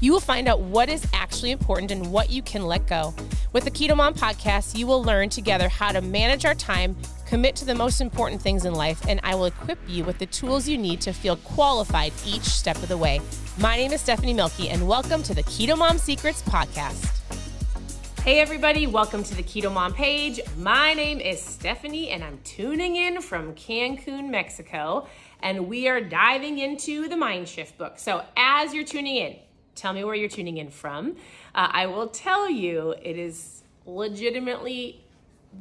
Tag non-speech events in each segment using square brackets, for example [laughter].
you will find out what is actually important and what you can let go. With the Keto Mom podcast, you will learn together how to manage our time, commit to the most important things in life, and I will equip you with the tools you need to feel qualified each step of the way. My name is Stephanie Mielke, and welcome to the Keto Mom Secrets podcast. Hey, everybody, welcome to the Keto Mom page. My name is Stephanie, and I'm tuning in from Cancun, Mexico, and we are diving into the Mind Shift book. So, as you're tuning in, Tell me where you're tuning in from. Uh, I will tell you, it is legitimately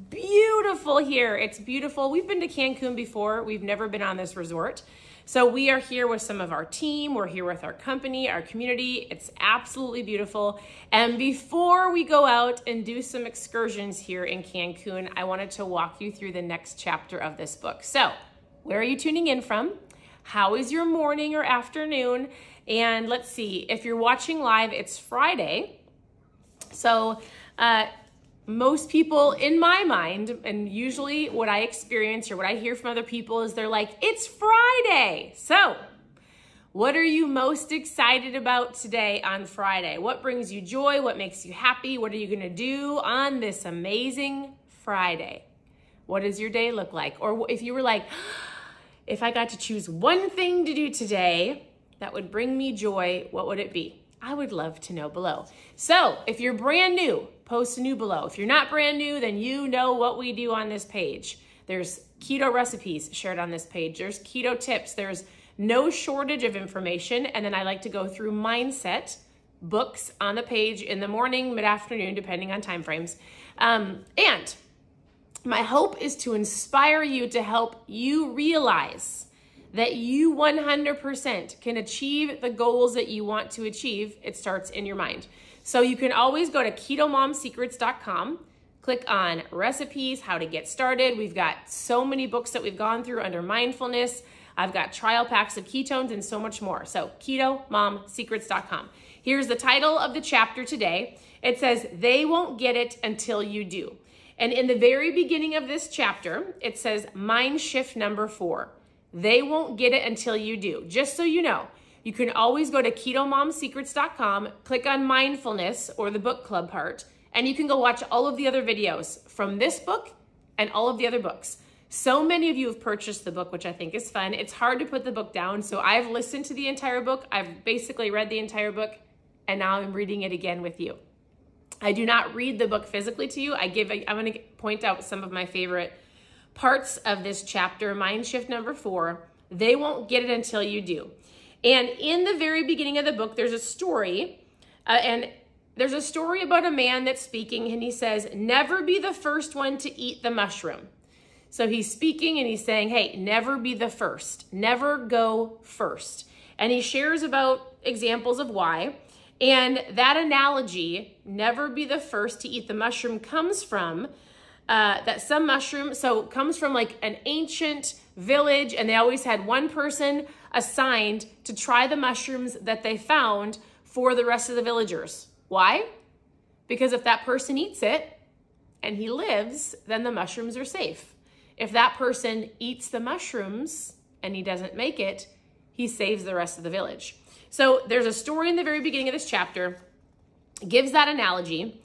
beautiful here. It's beautiful. We've been to Cancun before, we've never been on this resort. So we are here with some of our team, we're here with our company, our community. It's absolutely beautiful. And before we go out and do some excursions here in Cancun, I wanted to walk you through the next chapter of this book. So, where are you tuning in from? How is your morning or afternoon? And let's see, if you're watching live, it's Friday. So, uh, most people in my mind, and usually what I experience or what I hear from other people is they're like, it's Friday. So, what are you most excited about today on Friday? What brings you joy? What makes you happy? What are you going to do on this amazing Friday? What does your day look like? Or if you were like, if I got to choose one thing to do today, that would bring me joy, what would it be? I would love to know below. So if you're brand new, post new below. If you're not brand new, then you know what we do on this page. There's keto recipes shared on this page. There's keto tips. There's no shortage of information. And then I like to go through mindset books on the page in the morning, mid-afternoon, depending on time frames. Um, and my hope is to inspire you to help you realize that you 100% can achieve the goals that you want to achieve, it starts in your mind. So you can always go to ketomomsecrets.com, click on recipes, how to get started. We've got so many books that we've gone through under mindfulness. I've got trial packs of ketones and so much more. So ketomomsecrets.com. Here's the title of the chapter today. It says, They Won't Get It Until You Do. And in the very beginning of this chapter, it says mind shift number four. They won't get it until you do. Just so you know, you can always go to ketomomsecrets.com, click on mindfulness or the book club part, and you can go watch all of the other videos from this book and all of the other books. So many of you have purchased the book, which I think is fun. It's hard to put the book down, so I've listened to the entire book. I've basically read the entire book, and now I'm reading it again with you. I do not read the book physically to you. I give. I'm going to point out some of my favorite parts of this chapter, mind shift number four, they won't get it until you do. And in the very beginning of the book, there's a story, uh, and there's a story about a man that's speaking, and he says, Never be the first one to eat the mushroom. So he's speaking and he's saying, Hey, never be the first, never go first. And he shares about examples of why. And that analogy, never be the first to eat the mushroom, comes from uh, that some mushroom, so comes from like an ancient village, and they always had one person assigned to try the mushrooms that they found for the rest of the villagers. Why? Because if that person eats it and he lives, then the mushrooms are safe. If that person eats the mushrooms and he doesn't make it, he saves the rest of the village. So there's a story in the very beginning of this chapter, gives that analogy.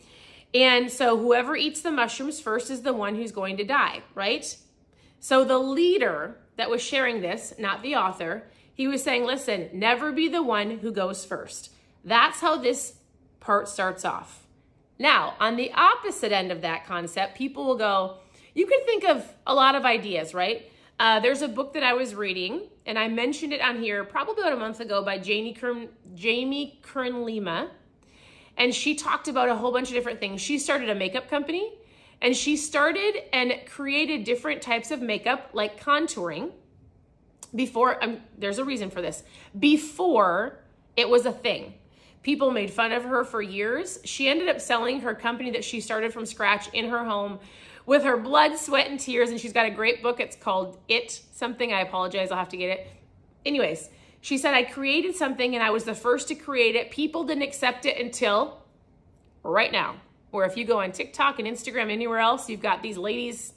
And so whoever eats the mushrooms first is the one who's going to die, right? So the leader that was sharing this, not the author, he was saying, listen, never be the one who goes first. That's how this part starts off. Now, on the opposite end of that concept, people will go, you can think of a lot of ideas, right? Uh, there's a book that I was reading, and I mentioned it on here probably about a month ago by Jamie Kern, Jamie Kern Lima and she talked about a whole bunch of different things. She started a makeup company and she started and created different types of makeup like contouring before um, there's a reason for this before it was a thing. People made fun of her for years. She ended up selling her company that she started from scratch in her home with her blood, sweat, and tears. And she's got a great book. It's called It Something. I apologize. I'll have to get it. Anyways, she said, I created something and I was the first to create it. People didn't accept it until right now. Or if you go on TikTok and Instagram, anywhere else, you've got these ladies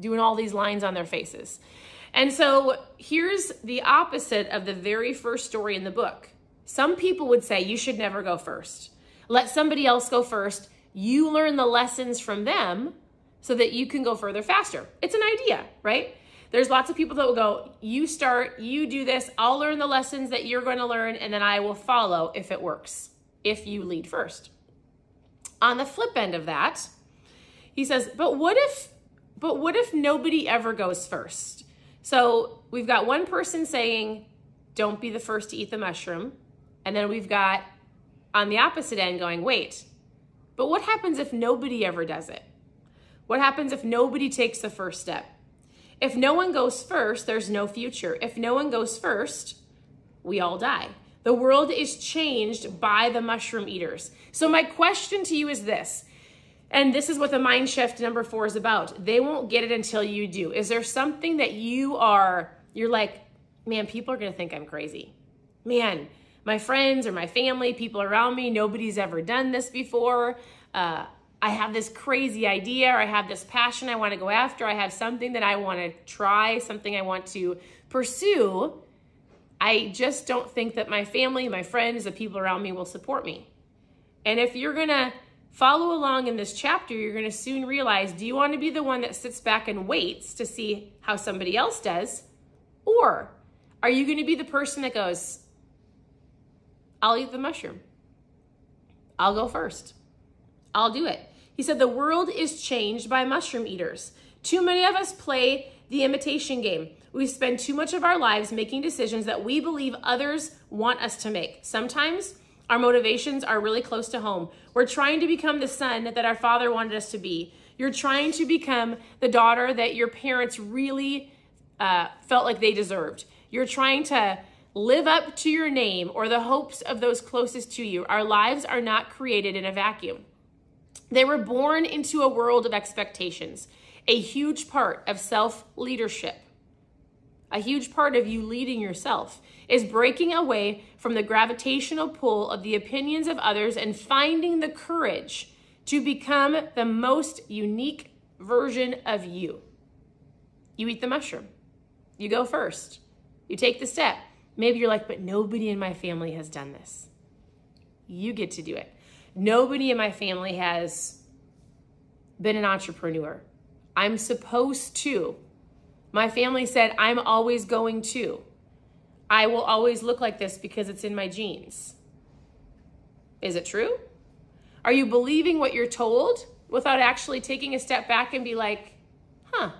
doing all these lines on their faces. And so here's the opposite of the very first story in the book. Some people would say you should never go first. Let somebody else go first. You learn the lessons from them so that you can go further faster. It's an idea, right? There's lots of people that will go, you start, you do this, I'll learn the lessons that you're going to learn, and then I will follow if it works, if you lead first. On the flip end of that, he says, but what if, but what if nobody ever goes first? So we've got one person saying, don't be the first to eat the mushroom. And then we've got on the opposite end going, wait, but what happens if nobody ever does it? What happens if nobody takes the first step? If no one goes first, there's no future. If no one goes first, we all die. The world is changed by the mushroom eaters. So, my question to you is this, and this is what the mind shift number four is about. They won't get it until you do. Is there something that you are, you're like, man, people are gonna think I'm crazy? Man, my friends or my family, people around me, nobody's ever done this before. Uh, I have this crazy idea, or I have this passion I want to go after, I have something that I want to try, something I want to pursue. I just don't think that my family, my friends, the people around me will support me. And if you're going to follow along in this chapter, you're going to soon realize do you want to be the one that sits back and waits to see how somebody else does? Or are you going to be the person that goes, I'll eat the mushroom? I'll go first. I'll do it. He said, The world is changed by mushroom eaters. Too many of us play the imitation game. We spend too much of our lives making decisions that we believe others want us to make. Sometimes our motivations are really close to home. We're trying to become the son that our father wanted us to be. You're trying to become the daughter that your parents really uh, felt like they deserved. You're trying to live up to your name or the hopes of those closest to you. Our lives are not created in a vacuum. They were born into a world of expectations, a huge part of self leadership. A huge part of you leading yourself is breaking away from the gravitational pull of the opinions of others and finding the courage to become the most unique version of you. You eat the mushroom. You go first. You take the step. Maybe you're like, but nobody in my family has done this. You get to do it. Nobody in my family has been an entrepreneur. I'm supposed to. My family said, I'm always going to. I will always look like this because it's in my genes. Is it true? Are you believing what you're told without actually taking a step back and be like, huh,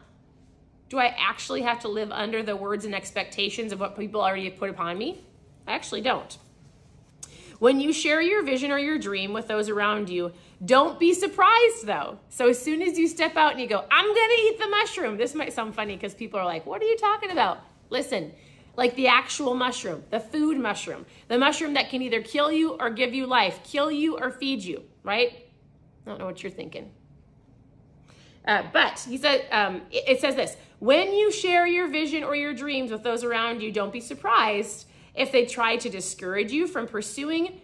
do I actually have to live under the words and expectations of what people already have put upon me? I actually don't. When you share your vision or your dream with those around you, don't be surprised though. So as soon as you step out and you go, I'm gonna eat the mushroom, this might sound funny because people are like, what are you talking about? Listen, like the actual mushroom, the food mushroom, the mushroom that can either kill you or give you life, kill you or feed you, right? I don't know what you're thinking. Uh, but he said, um, it, it says this when you share your vision or your dreams with those around you, don't be surprised if they try to discourage you from pursuing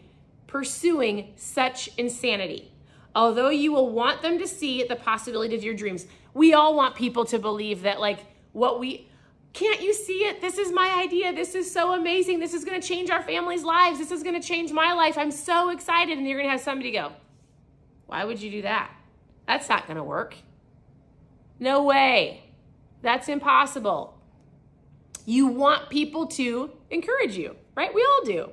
pursuing such insanity. Although you will want them to see the possibility of your dreams. We all want people to believe that like what we can't you see it? This is my idea. This is so amazing. This is going to change our family's lives. This is going to change my life. I'm so excited. And you're going to have somebody go, Why would you do that? That's not going to work. No way. That's impossible. You want people to encourage you, right? We all do.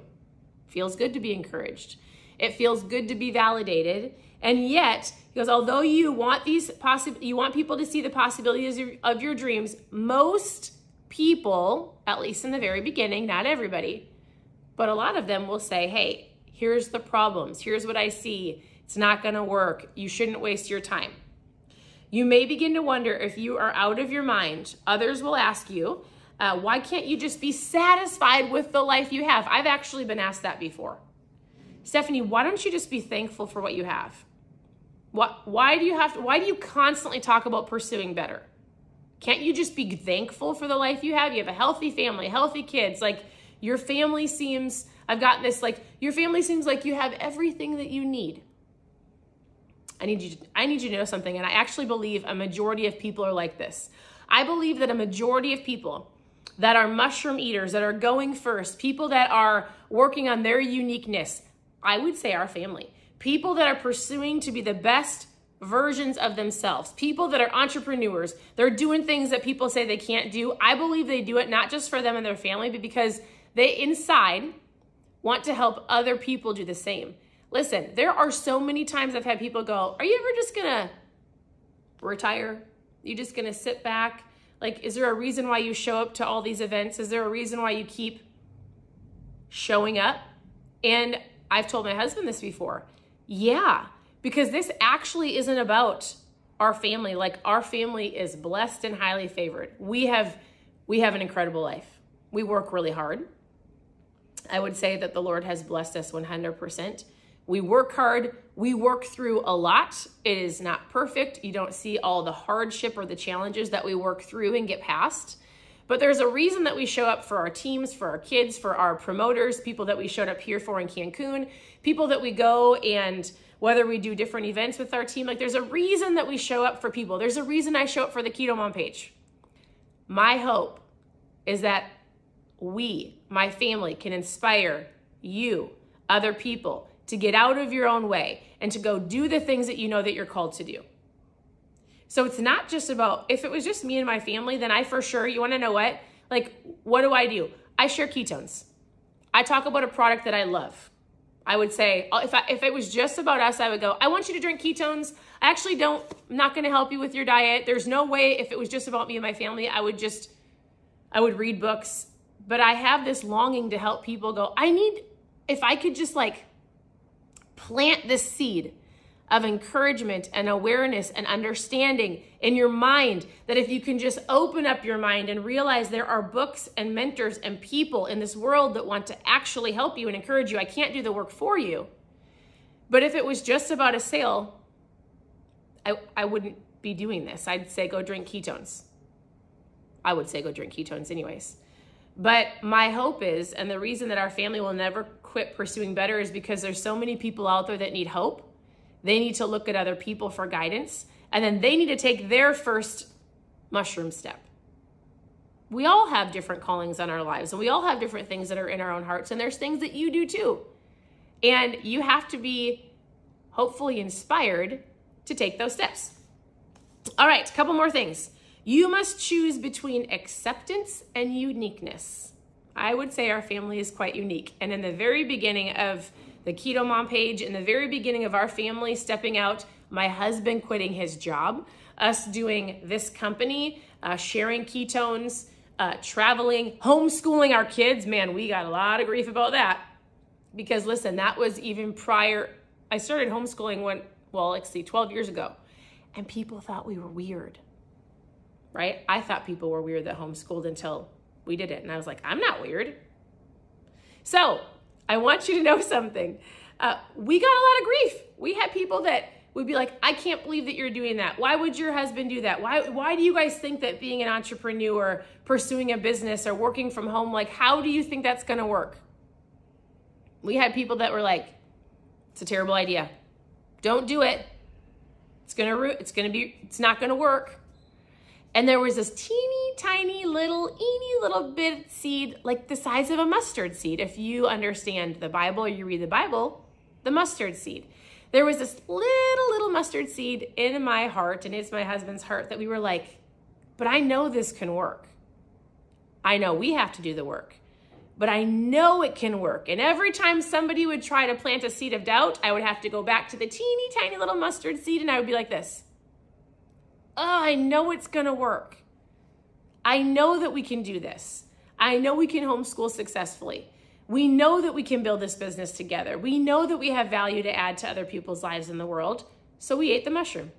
Feels good to be encouraged. It feels good to be validated. And yet, he goes, although you want these possi- you want people to see the possibilities of your dreams, most people, at least in the very beginning, not everybody, but a lot of them will say, hey, here's the problems. Here's what I see. It's not going to work. You shouldn't waste your time. You may begin to wonder if you are out of your mind. Others will ask you, uh, why can't you just be satisfied with the life you have? I've actually been asked that before. Stephanie, why don't you just be thankful for what you have? Why, why do you have to, why do you constantly talk about pursuing better? Can't you just be thankful for the life you have? You have a healthy family, healthy kids. Like your family seems, I've gotten this, like your family seems like you have everything that you need. I need you to, I need you to know something. And I actually believe a majority of people are like this. I believe that a majority of people that are mushroom eaters, that are going first, people that are working on their uniqueness, I would say our family. People that are pursuing to be the best versions of themselves, people that are entrepreneurs, they're doing things that people say they can't do. I believe they do it not just for them and their family, but because they inside want to help other people do the same. Listen, there are so many times I've had people go, Are you ever just gonna retire? You just gonna sit back? Like, is there a reason why you show up to all these events? Is there a reason why you keep showing up? And I've told my husband this before. Yeah, because this actually isn't about our family. Like our family is blessed and highly favored. We have we have an incredible life. We work really hard. I would say that the Lord has blessed us 100%. We work hard. We work through a lot. It is not perfect. You don't see all the hardship or the challenges that we work through and get past. But there's a reason that we show up for our teams, for our kids, for our promoters, people that we showed up here for in Cancun, people that we go and whether we do different events with our team, like there's a reason that we show up for people. There's a reason I show up for the Keto Mom page. My hope is that we, my family, can inspire you, other people, to get out of your own way and to go do the things that you know that you're called to do. So it's not just about, if it was just me and my family, then I for sure, you wanna know what? Like, what do I do? I share ketones. I talk about a product that I love. I would say, uh, if, I, if it was just about us, I would go, I want you to drink ketones. I actually don't, I'm not gonna help you with your diet. There's no way, if it was just about me and my family, I would just, I would read books. But I have this longing to help people go, I need, if I could just like plant this seed of encouragement and awareness and understanding in your mind that if you can just open up your mind and realize there are books and mentors and people in this world that want to actually help you and encourage you, I can't do the work for you. But if it was just about a sale, I, I wouldn't be doing this. I'd say go drink ketones. I would say go drink ketones, anyways. But my hope is, and the reason that our family will never quit pursuing better is because there's so many people out there that need hope they need to look at other people for guidance, and then they need to take their first mushroom step. We all have different callings on our lives, and we all have different things that are in our own hearts, and there's things that you do too. And you have to be hopefully inspired to take those steps. All right, couple more things. You must choose between acceptance and uniqueness. I would say our family is quite unique. And in the very beginning of the Keto Mom page in the very beginning of our family stepping out, my husband quitting his job, us doing this company, uh, sharing ketones, uh, traveling, homeschooling our kids. Man, we got a lot of grief about that. Because listen, that was even prior. I started homeschooling when, well, let's see, 12 years ago. And people thought we were weird, right? I thought people were weird that homeschooled until we did it. And I was like, I'm not weird. So I want you to know [laughs] something. Uh, we got a lot of grief. We had people that would be like, I can't believe that you're doing that. Why would your husband do that? Why, why do you guys think that being an entrepreneur, pursuing a business, or working from home, like, how do you think that's gonna work? We had people that were like, it's a terrible idea. Don't do it. It's gonna, it's gonna be, it's not gonna work. And there was this teeny tiny little, eeny little bit seed, like the size of a mustard seed. If you understand the Bible you read the Bible, the mustard seed. There was this little, little mustard seed in my heart, and it's my husband's heart, that we were like, but I know this can work. I know we have to do the work, but I know it can work. And every time somebody would try to plant a seed of doubt, I would have to go back to the teeny tiny little mustard seed, and I would be like this oh, I know it's going to work. I know that we can do this. I know we can homeschool successfully. We know that we can build this business together. We know that we have value to add to other people's lives in the world. So we ate the mushroom.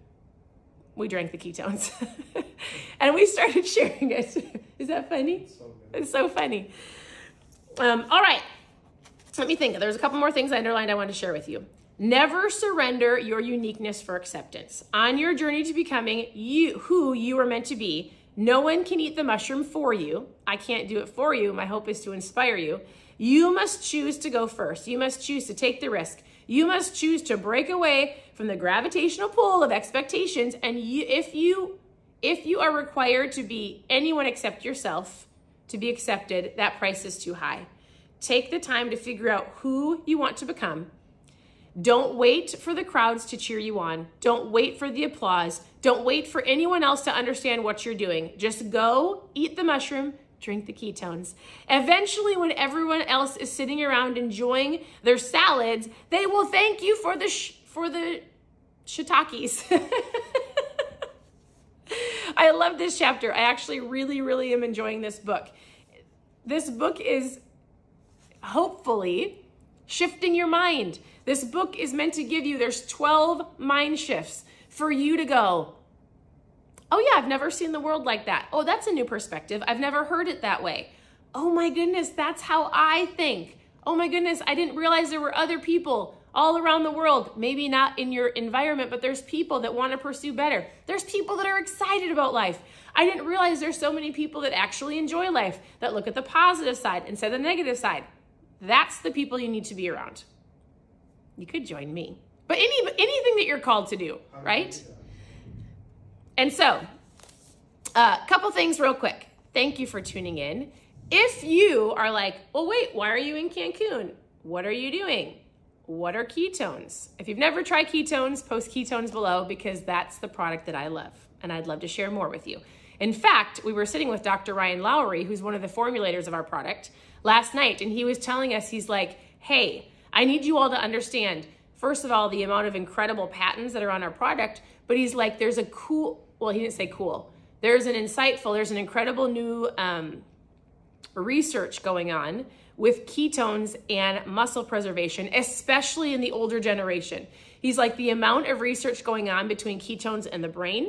We drank the ketones. [laughs] and we started sharing it. Is that funny? So it's so funny. Um, all right. Let me think. There's a couple more things I underlined I want to share with you. Never surrender your uniqueness for acceptance. On your journey to becoming you who you are meant to be, no one can eat the mushroom for you. I can't do it for you. My hope is to inspire you. You must choose to go first. You must choose to take the risk. You must choose to break away from the gravitational pull of expectations and you, if you if you are required to be anyone except yourself to be accepted, that price is too high. Take the time to figure out who you want to become don't wait for the crowds to cheer you on. Don't wait for the applause. Don't wait for anyone else to understand what you're doing. Just go, eat the mushroom, drink the ketones. Eventually, when everyone else is sitting around enjoying their salads, they will thank you for the sh- for the shiitakes. [laughs] I love this chapter. I actually really, really am enjoying this book. This book is hopefully shifting your mind this book is meant to give you, there's 12 mind shifts for you to go, oh yeah, I've never seen the world like that. Oh, that's a new perspective. I've never heard it that way. Oh my goodness, that's how I think. Oh my goodness, I didn't realize there were other people all around the world. Maybe not in your environment, but there's people that want to pursue better. There's people that are excited about life. I didn't realize there's so many people that actually enjoy life, that look at the positive side instead of the negative side. That's the people you need to be around you could join me. But any anything that you're called to do, right? And so, a uh, couple things real quick. Thank you for tuning in. If you are like, oh, wait, why are you in Cancun? What are you doing? What are ketones? If you've never tried ketones, post ketones below because that's the product that I love and I'd love to share more with you. In fact, we were sitting with Dr. Ryan Lowery, who's one of the formulators of our product, last night, and he was telling us, he's like, hey, I need you all to understand, first of all, the amount of incredible patents that are on our product, but he's like, there's a cool, well, he didn't say cool. There's an insightful, there's an incredible new um, research going on with ketones and muscle preservation, especially in the older generation. He's like, the amount of research going on between ketones and the brain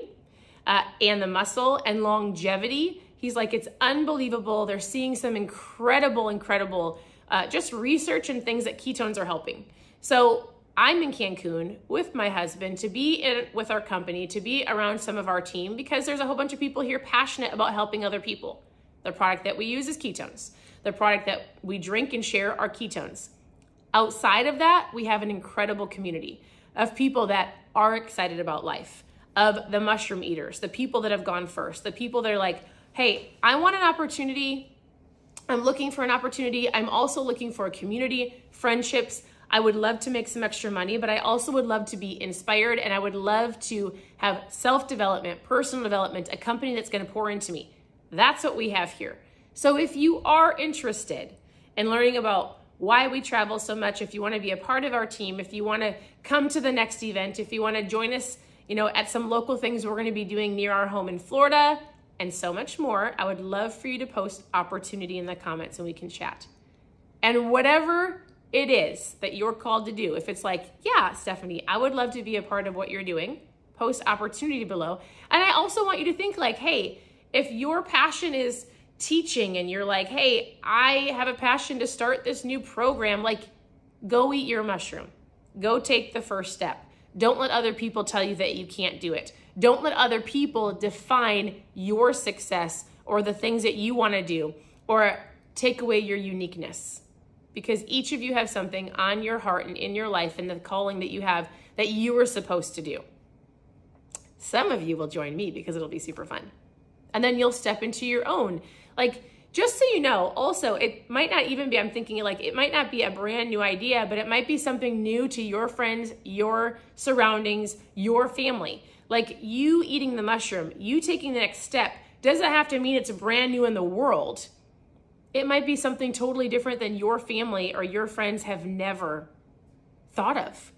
uh, and the muscle and longevity, he's like, it's unbelievable. They're seeing some incredible, incredible uh, just research and things that ketones are helping. So I'm in Cancun with my husband to be in with our company, to be around some of our team because there's a whole bunch of people here passionate about helping other people. The product that we use is ketones. The product that we drink and share are ketones. Outside of that, we have an incredible community of people that are excited about life, of the mushroom eaters, the people that have gone first, the people that are like, hey, I want an opportunity I'm looking for an opportunity. I'm also looking for a community, friendships. I would love to make some extra money, but I also would love to be inspired and I would love to have self development, personal development, a company that's going to pour into me. That's what we have here. So if you are interested in learning about why we travel so much, if you want to be a part of our team, if you want to come to the next event, if you want to join us, you know, at some local things we're going to be doing near our home in Florida, and so much more, I would love for you to post opportunity in the comments and we can chat. And whatever it is that you're called to do, if it's like, yeah, Stephanie, I would love to be a part of what you're doing, post opportunity below. And I also want you to think like, hey, if your passion is teaching and you're like, hey, I have a passion to start this new program, like go eat your mushroom. Go take the first step. Don't let other people tell you that you can't do it. Don't let other people define your success or the things that you want to do or take away your uniqueness. Because each of you have something on your heart and in your life and the calling that you have that you are supposed to do. Some of you will join me because it'll be super fun. And then you'll step into your own. Like, just so you know, also, it might not even be, I'm thinking like, it might not be a brand new idea, but it might be something new to your friends, your surroundings, your family. Like you eating the mushroom, you taking the next step, doesn't have to mean it's brand new in the world. It might be something totally different than your family or your friends have never thought of.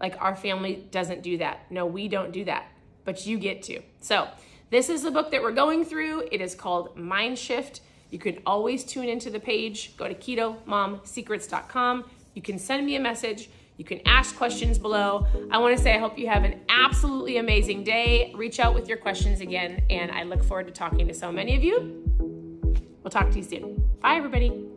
Like our family doesn't do that. No, we don't do that, but you get to. So, this is the book that we're going through. It is called Mind Shift. You can always tune into the page. Go to ketomomsecrets.com. You can send me a message. You can ask questions below. I want to say I hope you have an absolutely amazing day. Reach out with your questions again, and I look forward to talking to so many of you. We'll talk to you soon. Bye, everybody.